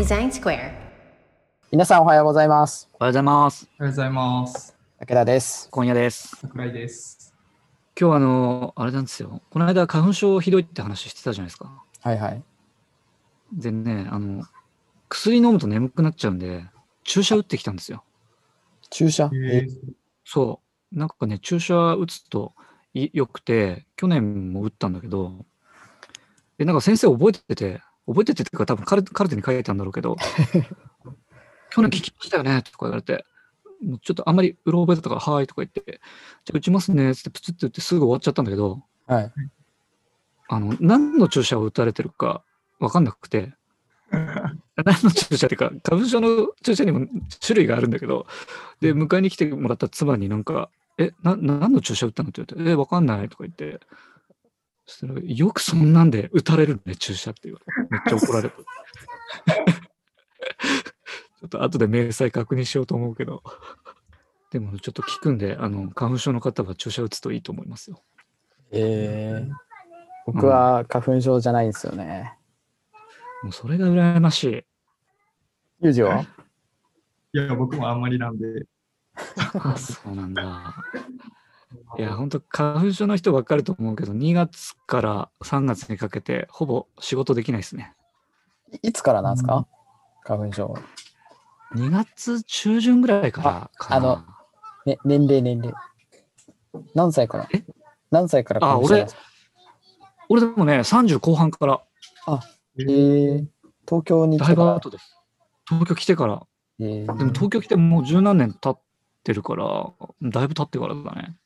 デザインスクエア。皆さんおはようございます。おはようございます。おはようございます。武田です。今夜です。桜井です。今日はあの、あれなんですよ。この間花粉症ひどいって話してたじゃないですか。はいはい。でね、あの、薬飲むと眠くなっちゃうんで、注射打ってきたんですよ。注射？え？そう。なんかね、注射打つといよくて、去年も打ったんだけど、で、なんか先生覚えてて、覚えててっていうか多分カルカルテに書いてあるんだろうけど、去年聞きましたよねとか言われて、もうちょっとあんまりうろ覚えだったから、はーいとか言って、じゃあ打ちますねっつってプツッて打ってすぐ終わっちゃったんだけど、はい。あの、何の注射を打たれてるか分かんなくて、何の注射っていうか、花粉症の注射にも種類があるんだけど、で、迎えに来てもらった妻になんか、え、な、何の注射打ったの？って言われて、え、分かんないとか言って、そしたら、よくそんなんで打たれるね、注射って言われて、めっちゃ怒られて。ちょっと後で明細確認しようと思うけど、でもちょっと聞くんで、あの、花粉症の方は注射打つといいと思いますよ。えー、僕は花粉症じゃないんですよね。もうそれが羨ましい。ユージは？いや、僕もあんまりなんで、あそうなんだ。いや、本当花粉症の人ばっかりと思うけど、2月から3月にかけて、ほぼ仕事できないですね。いいつからなんですか、花粉症。2月中旬ぐらいからかな。あのね、年齢年齢。何歳から？え？何歳からあ花粉症なんですか？俺でもね、30後半から、えー、東京に来だてから。いぶ後です。東京来てから。えーでも東京来てもう十何年経ってるから、だいぶ経ってからだね。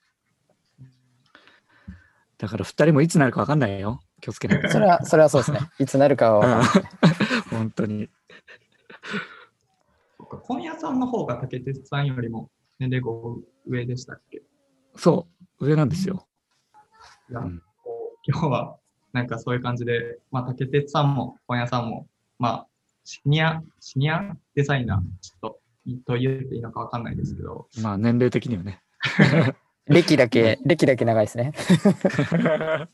だから2人もいつなるか分かんないよ。気をつけないと。それは、それはそうですね。いつなるかは分かんない。本当に。そっか今夜さんの方が竹鉄さんよりも年齢が上でしたっけ？そう、上なんですよ。いやうんこう今日はなんかそういう感じで、まあ、竹鉄さんも今夜さんも、まあ、シニア、シニアデザイナー、ちょっと、と言っていいのかわかんないですけど、まあ年齢的にはね。歴だけ、歴だけ長いですね。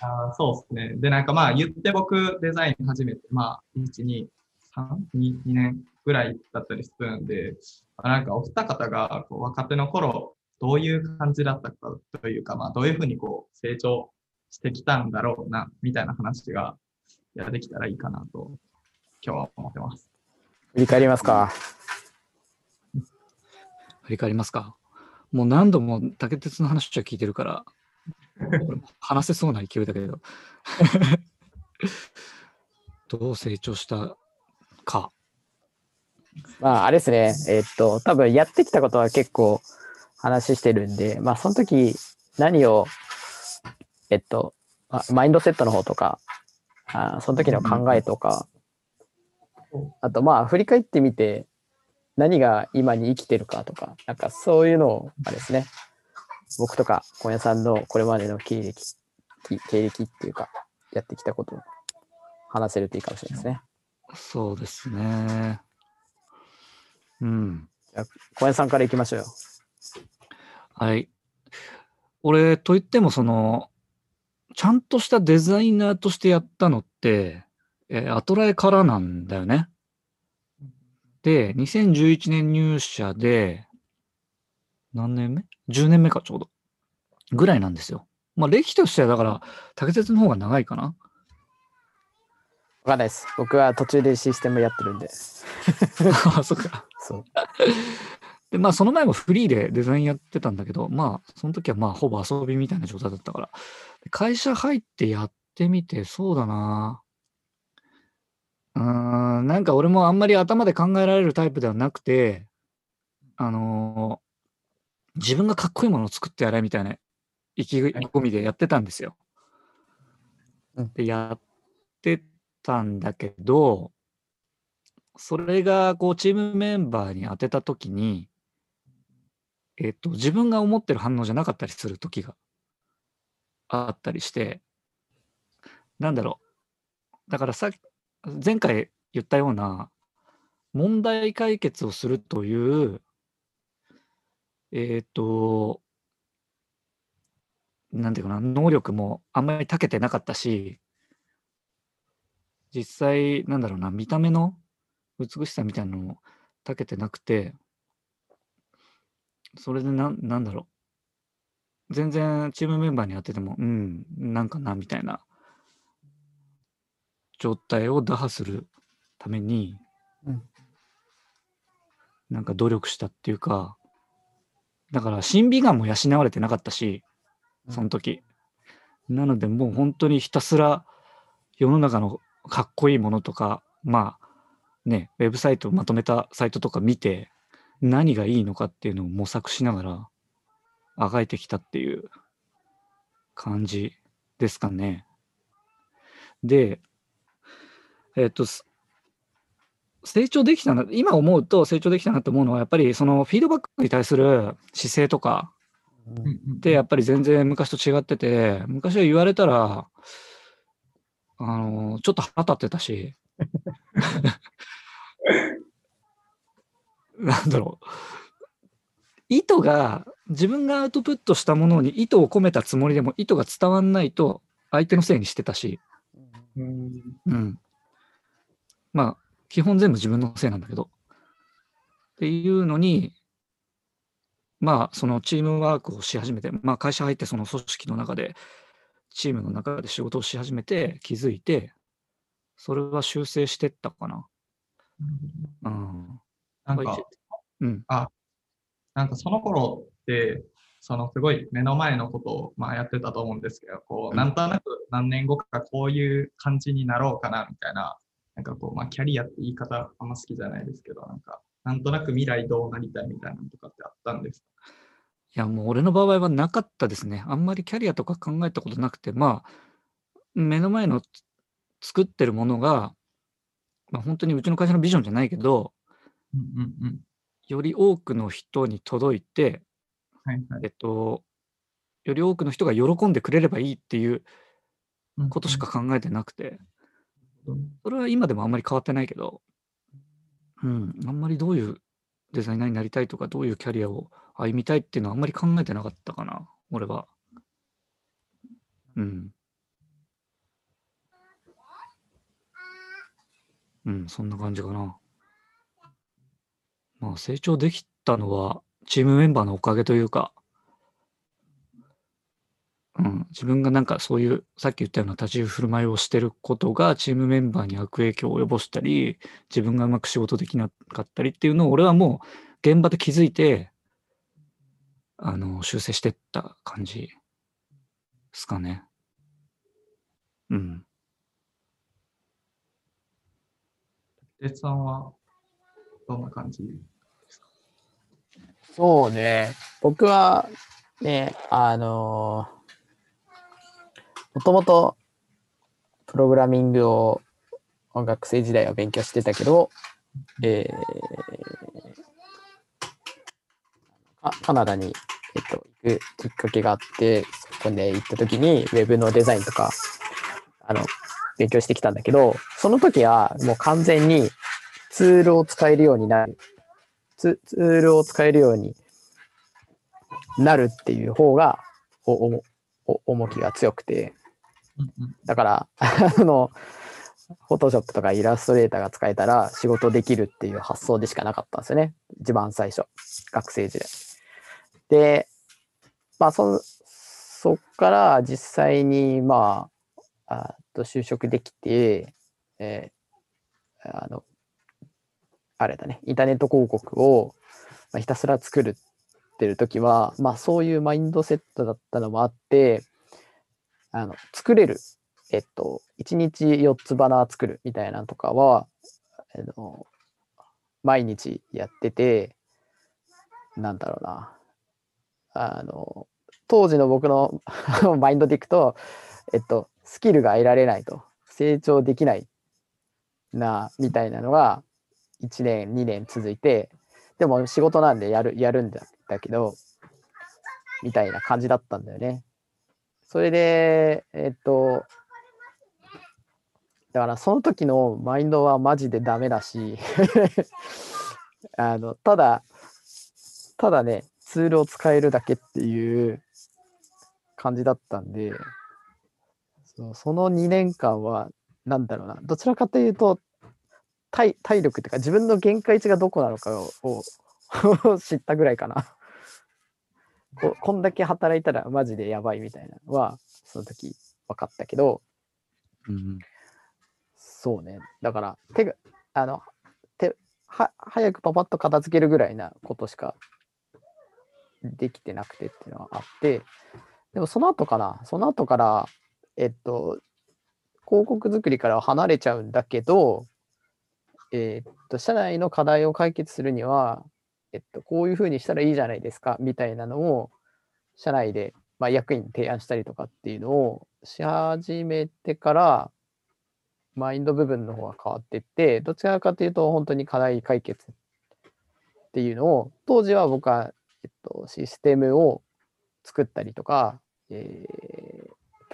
あーそうですね。で、なんかまあ言って僕デザイン始めて、まあ1、2、3、2, 2年ぐらいだったりするんで、まあなんかお二方がこう若手の頃、どういう感じだったかというか、まあどういうふうにこう成長してきたんだろうな、みたいな話がいやできたらいいかなと、今日は思ってます。振り返りますか。振り返りますか。もう何度も竹鉄の話は聞いてるから、話せそうな勢いだけど、どう成長したか。まあ、あれですね。えーっと、多分やってきたことは結構話してるんで、まあ、その時何を、えっと、まあマインドセットの方とか、あーその時の考えとか、あとまあ、振り返ってみて、何が今に生きてるかとか、なんかそういうのを、あれですね。僕とか小屋さんのこれまでの経歴、き経歴っていうか、やってきたことを話せるといいかもしれないですね。そうですね。うん。小屋さんからいきましょうよ。はい。俺といっても、その、ちゃんとしたデザイナーとしてやったのって、えーアトラエからなんだよね。で、2011年入社で、何年目 ?10 年目か、ちょうど。ぐらいなんですよ。まあ、歴としては、だから、竹鉄の方が長いかな？わかんないです。僕は途中でシステムやってるんで。あ、そっか。そう。で、まあ、その前もフリーでデザインやってたんだけど、まあ、その時はまあ、ほぼ遊びみたいな状態だったから、で会社入ってやってみて、そうだな。うーん、なんか俺もあんまり頭で考えられるタイプではなくて、あのー自分がかっこいいものを作ってやれみたいな意気込みでやってたんですよ。うんで、やってたんだけど、それがこうチームメンバーに当てたときに、えっと、自分が思ってる反応じゃなかったりする時があったりして、なんだろう。だからさ前回言ったような、問題解決をするという、えっと、なんていうかな、能力もあんまり長けてなかったし、実際、なんだろうな、見た目の美しさみたいなのも長けてなくて、それでな、なんだろう。全然チームメンバーに当てても、うん、なんかな、みたいな状態を打破するために、うんなんか努力したっていうか、だから審美眼も養われてなかったし、その時。なのでもう本当にひたすら世の中のかっこいいものとか、まあね、ウェブサイトをまとめたサイトとか見て、何がいいのかっていうのを模索しながら、あがいてきたっていう感じですかね。で、えっと、す成長できたな、今思うと成長できたなと思うのは、やっぱりそのフィードバックに対する姿勢とかってやっぱり全然昔と違ってて、昔は言われたら、あの、ちょっと腹立ってたし、なんだろう。意図が、自分がアウトプットしたものに意図を込めたつもりでも意図が伝わんないと相手のせいにしてたし、うんうん。まあ、基本全部自分のせいなんだけど。っていうのに、まあ、そのチームワークをし始めて、まあ、会社入ってその組織の中で、チームの中で仕事をし始めて気づいて、それは修正してったかな。うん。なんか、うん。なんかその頃って、そのすごい目の前のことをまあやってたと思うんですけど、こううんなんとなく何年後かこういう感じになろうかなみたいな、なんかこう、まあキャリアって言い方あんま好きじゃないですけど、なんか、なんとなく未来どうなりたいみたいなのとかってあったんですか？いや、もう俺の場合はなかったですね。あんまりキャリアとか考えたことなくて、まあ、目の前のつ作ってるものが、まあ、本当にうちの会社のビジョンじゃないけど、うんうんうん。より多くの人に届いて、はいはいえっと、より多くの人が喜んでくれればいいっていううん。ことしか考えてなくて、うん。それは今でもあんまり変わってないけど、うん、あんまりどういうデザイナーになりたいとか、どういうキャリアを歩みたいっていうのはあんまり考えてなかったかな、俺は。うん。うん、そんな感じかな。まあ、成長できたのは、チームメンバーのおかげというか、うん、自分がなんかそういう、さっき言ったような立ち居振る舞いをしてることが、チームメンバーに悪影響を及ぼしたり、自分がうまく仕事できなかったりっていうのを、俺はもう現場で気づいて、あの、修正してった感じですかね。うん。哲さんはどんな感じですか？そうね。僕はね、あのもともとプログラミングを学生時代は勉強してたけど、えーあカナダに、えっと、行くきっかけがあって、そこで行った時にウェブのデザインとか、あの、勉強してきたんだけど、その時はもう完全にツールを使えるようになる。ツツールを使えるようになるっていう方がおおお重きが強くて、だから、あの、フォトショップとかイラストレーターが使えたら仕事できるっていう発想でしかなかったんですよね。一番最初、学生時代。で、まあそ、そっから実際に、まあ、あと就職できて、えーあの、あれだね、インターネット広告をひたすら作るってる時は、まあそういうマインドセットだったのもあって、あの、作れる。えっと、1日4つバナー作るみたいなのとかは、あの毎日やってて、なんだろうな。あの、当時の僕の マインドでいくと、えっと、スキルが得られないと、成長できないな、みたいなのが、1年、2年続いて、でも仕事なんでやる、やるんだだけど、みたいな感じだったんだよね。それで、えっと、だからその時のマインドはマジでダメだし、あの、ただ、ただね、ツールを使えるだけっていう感じだったんで、そその2年間はなんだろうな、どちらかというと、体体力っていうか、自分の限界値がどこなのかを 知ったぐらいかな。ここんだけ働いたらマジでやばいみたいなのは、その時分かったけど、うんそうね。だから、手が、あの、手、は、早くパパッと片付けるぐらいなことしかできてなくてっていうのはあって、でもその後かな、その後から、えっと、広告作りからは離れちゃうんだけど、えっと、社内の課題を解決するには、えっと、こういうふうにしたらいいじゃないですか、みたいなのを、社内で、まあ、役員に提案したりとかっていうのをし始めてから、マインド部分の方が変わっていって、どちらかというと、本当に課題解決っていうのを、当時は僕は、えっと、システムを作ったりとか、えー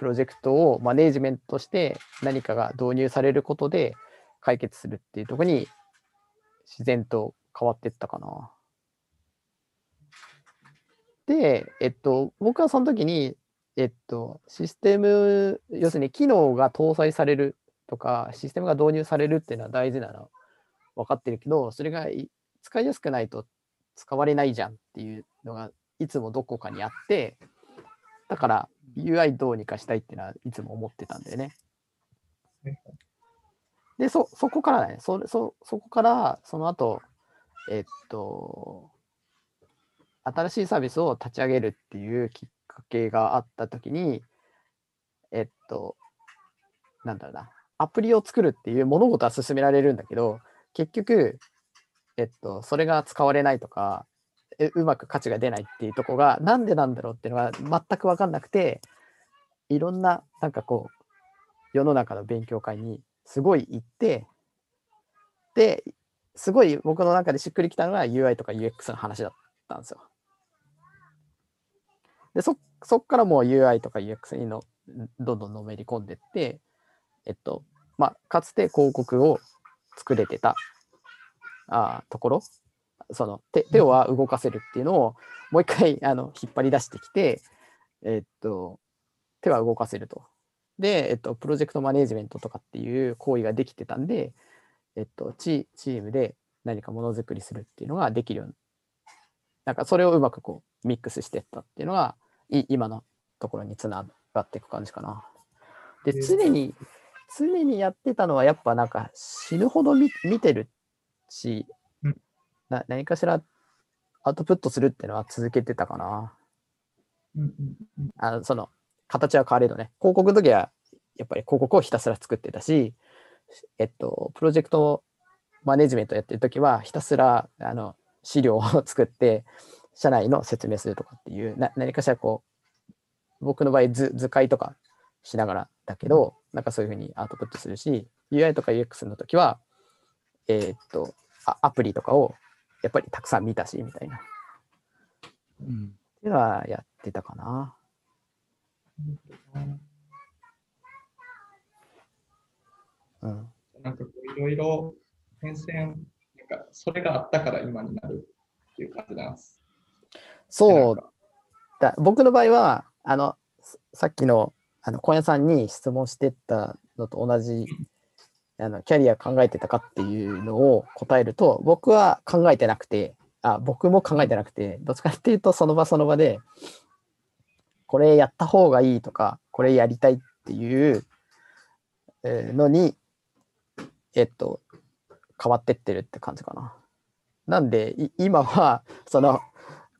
プロジェクトをマネージメントして何かが導入されることで解決するっていうとこに自然と変わっていったかな。で、えっと、僕はその時に、えっと、システム、要するに機能が搭載されるとか、システムが導入されるっていうのは大事なの分かってるけど、それが使いやすくないと使われないじゃんっていうのがいつもどこかにあって、だから UI どうにかしたいっていうのはいつも思ってたんだよね。で、そ、そこからね、そ、そ、そこから、その後、えっと、新しいサービスを立ち上げるっていうきっかけがあったときに、えっと、なんだろうな、アプリを作るっていう物事は進められるんだけど、結局、えっと、それが使われないとか、えうまく価値が出ないっていうとこが、なんでなんだろうっていうのが全く分かんなくて、いろんな、なんかこう、世の中の勉強会にすごい行って、で、すごい僕の中でしっくりきたのが UI とか UX の話だったんですよ。で、そ、そっからもう UI とか UX にのどんどんのめり込んでって、えっと、まあ、かつて広告を作れてたあーところ、その手手は動かせるっていうのをもう一回 あの引っ張り出してきて、えっと、手は動かせると。で、えっと、プロジェクトマネージメントとかっていう行為ができてたんで、えっと、チチームで何かものづくりするっていうのができるように、なんかそれをうまくこうミックスしていったっていうのが、い今のところにつながっていく感じかな。で、常に、常にやってたのはやっぱなんか死ぬほど見見てるしうん、な何かしらアウトプットするっていうのは続けてたかな。あの、その、形は変われどね、広告の時は、やっぱり広告をひたすら作ってたし、えっと、プロジェクトマネジメントやってる時は、ひたすら、あの、資料を作って、社内の説明するとかっていう、な何かしらこう、僕の場合図、図解とかしながらだけど、なんかそういうふうにアウトプットするし、UI とか UX の時は、えーっとあ、アプリとかをやっぱりたくさん見たし、みたいな。っうんていうのはやってたかな。うん。なんかこういろいろ変遷、なんかそれがあったから今になるっていう感じなんです。そうだ僕の場合はあのさっきのあの小屋さんに質問してったのと同じあのキャリア考えてたかっていうのを答えると僕は考えてなくてあ僕も考えてなくてどっちかっていうとその場その場でこれやった方がいいとかこれやりたいっていうのにえっと変わってってるって感じかな。なんで今はその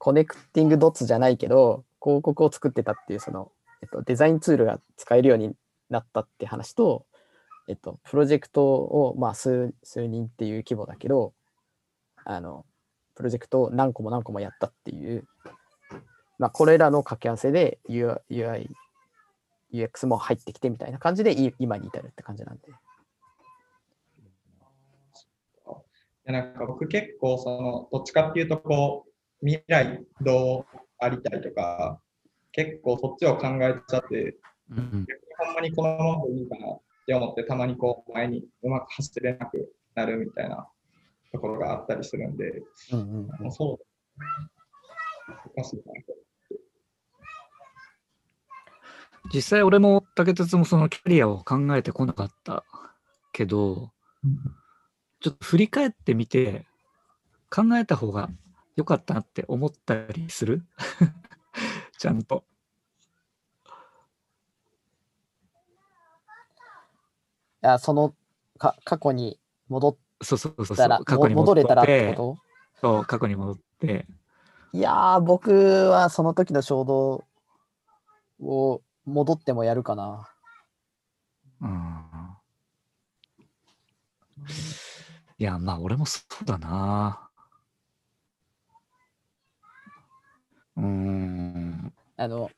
コネクティングドッツじゃないけど、広告を作ってたっていう、その、えっと、デザインツールが使えるようになったって話と、えっと、プロジェクトを、まあ、数、数人っていう規模だけど、あの、プロジェクトを何個も何個もやったっていう、まあ、これらの掛け合わせで UI、UX も入ってきてみたいな感じで、今に至るって感じなんで。でなんか僕結構そのどっちかっていうとこう未来どうありたいとか結構そっちを考えちゃってうん。逆にほんまにこのままでいいかなって思ってたまにこう前にうまく走れなくなるみたいなところがあったりするんで、うんうんうん。そう難しいなと実際俺も竹鉄もそのキャリアを考えてこなかったけど、ちょっと振り返ってみて、考えた方が良かったなって思ったりする？ちゃんと。いや、そのか過去に戻ったら、う。過去に戻れたらっててこそう、過去に戻って。といやー、僕はその時の衝動を戻ってもやるかな。うん。いや、まあ俺もそうだな。うーん。あの、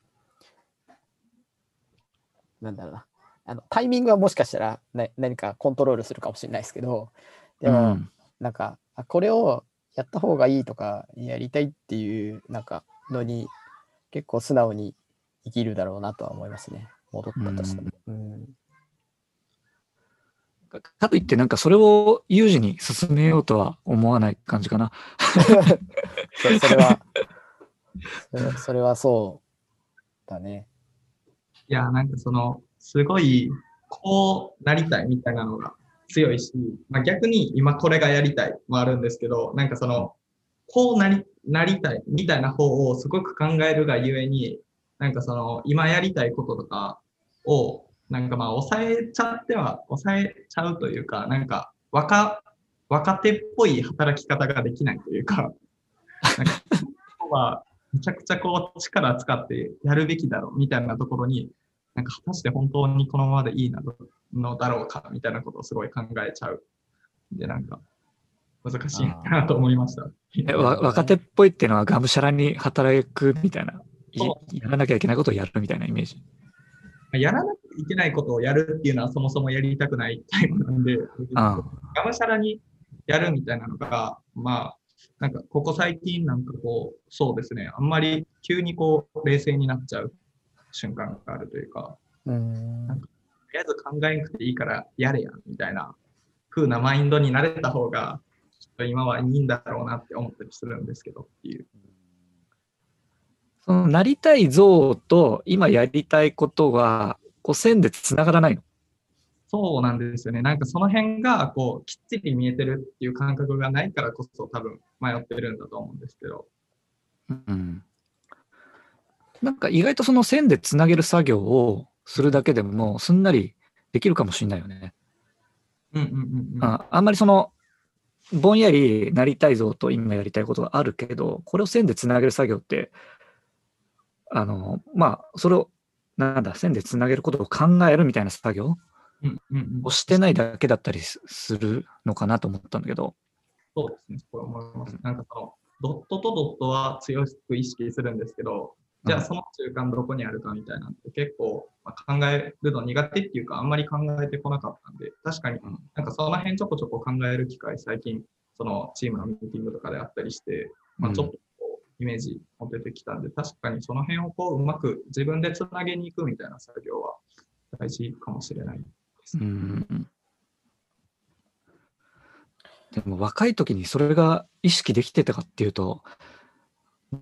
なんだろうな。あのタイミングはもしかしたら、ね、何かコントロールするかもしれないですけど、でも、うんなんか、あこれをやった方がいいとか、やりたいっていう、なんか、のに、結構素直に生きるだろうなとは思いますね。戻ったとしても。うんかかといってなんかそれを有事に進めようとは思わない感じかな。そそれは、それはそうだね。いや、なんかその、すごい、こうなりたいみたいなのが強いし、まあ、逆に今これがやりたいもあるんですけど、なんかその、こうなり、なりたいみたいな方をすごく考えるがゆえに、なんかその、今やりたいこととかを、なんかまあ、抑えちゃっては、抑えちゃうというか、なんか、若、若手っぽい働き方ができないというか、なんか、は、めちゃくちゃこう力使ってやるべきだろうみたいなところに、なんか果たして本当にこのままでいいのだろうかみたいなことをすごい考えちゃう。で、なんか難しいなと思いました。えわ若手っぽいっていうのはがむしゃらに働くみたいな、やらなきゃいけないことをやるみたいなイメージ。やらなきゃいけないことをやるっていうのはそもそもやりたくないタイプなんで、あがむしゃらにやるみたいなのが、まあ、なんかここ最近なんかこう、そうですね、あんまり急にこう冷静になっちゃう瞬間があるというか、うんとりあえず考えなくていいからやれや、みたいな風なマインドになれた方が、きっと今はいいんだろうなって思ったりするんですけどっていう。そのなりたい像と今やりたいことは、こう線でつながらないの？そうなんですよね。なんかその辺がこうきっちり見えてるっていう感覚がないからこそ多分迷ってるんだと思うんですけど。うん。なんか意外とその線でつなげる作業をするだけでもすんなりできるかもしれないよね。うんうんうんうん。ああんまりその、ぼんやりなりたい像と今やりたいことがあるけど、これを線でつなげる作業って、あの、まあ、それを、なんだ、線でつなげることを考えるみたいな作業をしてないだけだったりすするのかなと思ったんだけど、そうですね、これ思います。なんかその、ドットとドットは強く意識するんですけど、じゃあその中間どこにあるかみたいなんて結構、まあ、考えるの苦手っていうか、あんまり考えてこなかったんで、確かにうんなんかその辺ちょこちょこ考える機会、最近、そのチームのミーティングとかであったりして、まあ、ちょっとこうイメージも出てきたんで、確かにその辺をこううまく自分でつなげに行くみたいな作業は大事かもしれないですうね。ん。でも若い時にそれが意識できてたかっていうと、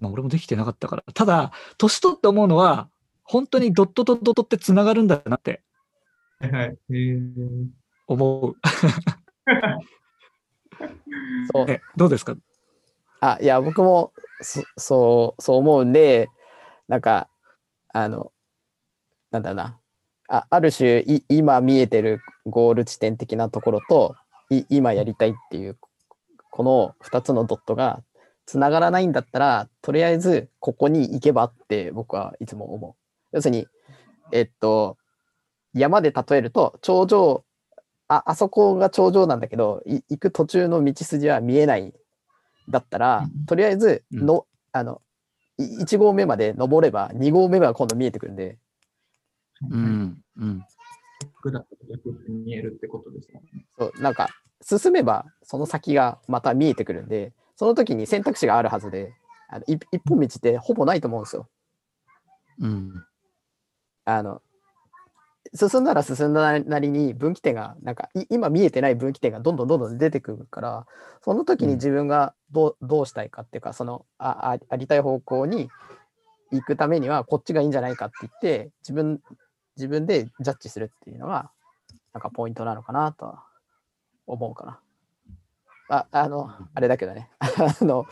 まあ俺もできてなかったから。ただ、年取って思うのは、本当にドットとドットってつながるんだなってはい思う。そう。え、どうですか？あ、いや、僕もそそう、そう思うんで、なんか、あの、なんだろうな。あある種い、今見えてるゴール地点的なところと、い今やりたいっていう、この2つのドットがつながらないんだったら、とりあえずここに行けばって僕はいつも思う。要するに、えっと、山で例えると、頂上、あ、あそこが頂上なんだけど、い行く途中の道筋は見えないだったらうん、とりあえずうんの、あの、い1合目まで登れば、2合目が今度見えてくるんで、うん。うん。逆だと逆って見えるってことですね。そうなんか進めばその先がまた見えてくるんで、その時に選択肢があるはずで、あの一一本道ってほぼないと思うんですよ。うん。あの進んだら進んだなりに分岐点がなんかい今見えてない分岐点がどんどんどんどん出てくるからその時に自分がどうどうしたいかっていうかそのああありたい方向に行くためにはこっちがいいんじゃないかって言って、自分、自分でジャッジするっていうのが、なんかポイントなのかなとは思うかな。あ、あの、あれだけどね。あの、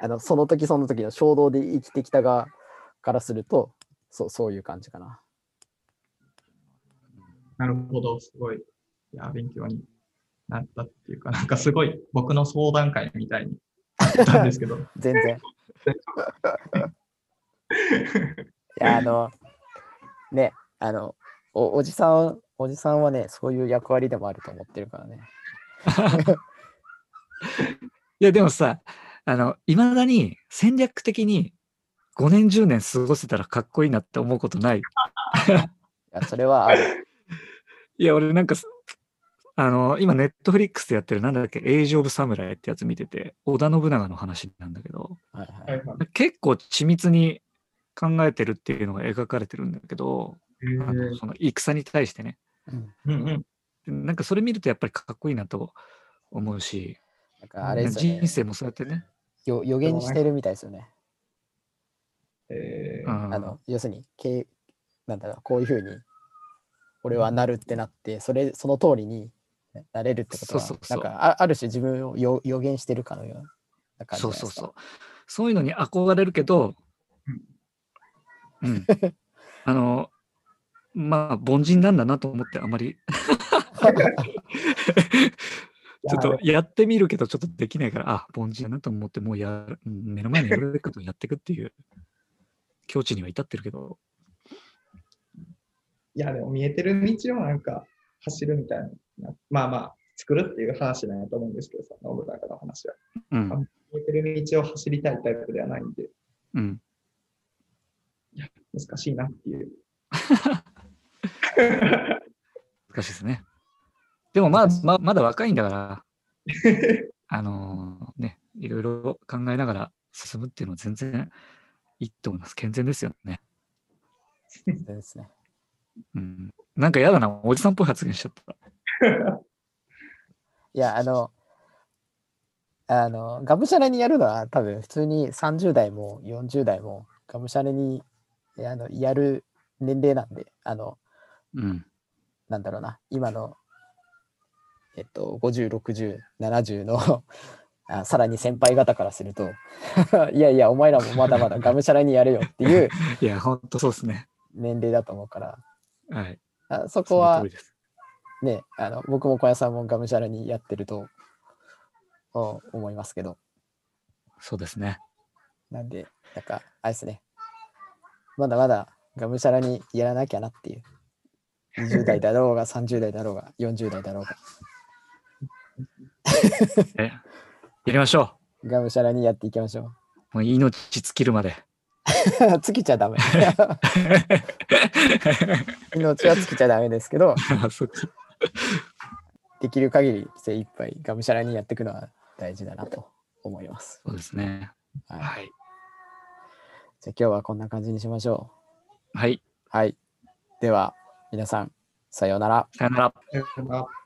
あのその時その時の衝動で生きてきた側からすると、そう、そういう感じかな。なるほど、すごい。いや、勉強になったっていうか、なんかすごい僕の相談会みたいになったんですけど。全然。いや、あの、ね、あの、おおじさん、おじさんはね、そういう役割でもあると思ってるからね。いや、でもさ、あの、いまだに戦略的に5年、10年過ごせたらかっこいいなって思うことない。いや、それはある。いや、俺なんかす、あの、今、ネットフリックスでやってる、なんだっけ、エイジ・オブ・サムライってやつ見てて、織田信長の話なんだけど、結構緻密に考えてるっていうのが描かれてるんだけど、えあのーその戦に対してね。うんうんうん。でなんかそれ見るとやっぱりかっこいいなと思うし、なんかあれね人。生もそうやってね、よ予言してるみたいですよね。えーうんあの、要するに、けなんだろう、こういうふうに、俺はなるってなって、それ、その通りにねなれるってことは、そうそうそうなんかあ、ある種自分をよ予言してるかのような感じ。そうそうそう。そういうのに憧れるけど、うん。あの、まあ、凡人なんだなと思って、あまり、ちょっとやってみるけど、ちょっとできないから、あ、凡人だなと思って、もうや目の前にやるべきことをやっていくっていう境地には至ってるけど、いや、でも見えてる道をなんか走るみたいな。まあまあ、作るっていう話なんやと思うんですけどさ、信長の話は。うん、見えてる道を走りたいタイプではないんで、うん。難しいなっていう。難しいですね。でもまあ、ままだ若いんだから、あのね、いろいろ考えながら進むっていうのは全然いいと思います。健全ですよね。ですね。うん。なんか嫌だな、おじさんっぽい発言しちゃった。いや、あの、あの、がむしゃらにやるのは多分普通に30代も40代もがむしゃらにあのやる年齢なんで、あの、うん。なんだろうな、今の、えっと、50、60、70の あさらに先輩方からすると、いやいや、お前らもまだまだがむしゃらにやれよっていう いや、ほんとそうですね。年齢だと思うから、はい。あそこは。ね、あの僕も小屋さんもがむしゃらにやってるとお思いますけど、そうですね。なんで、なんか、あれですね、まだまだがむしゃらにやらなきゃなっていう。20代だろうが、30代だろうが、40代だろうが、え、やりましょがむしゃらにやっていきましょう。もう命尽きるまで。う。尽きちゃダメ。命は尽きちゃダメですけど、できる限り精一杯がむしゃらにやっていくのは大事だなと思います。そうですね。はい、はい。じゃあ今日はこんな感じにしましょはい。う。はい。では、皆さん、さようなら。さよなら。さよなら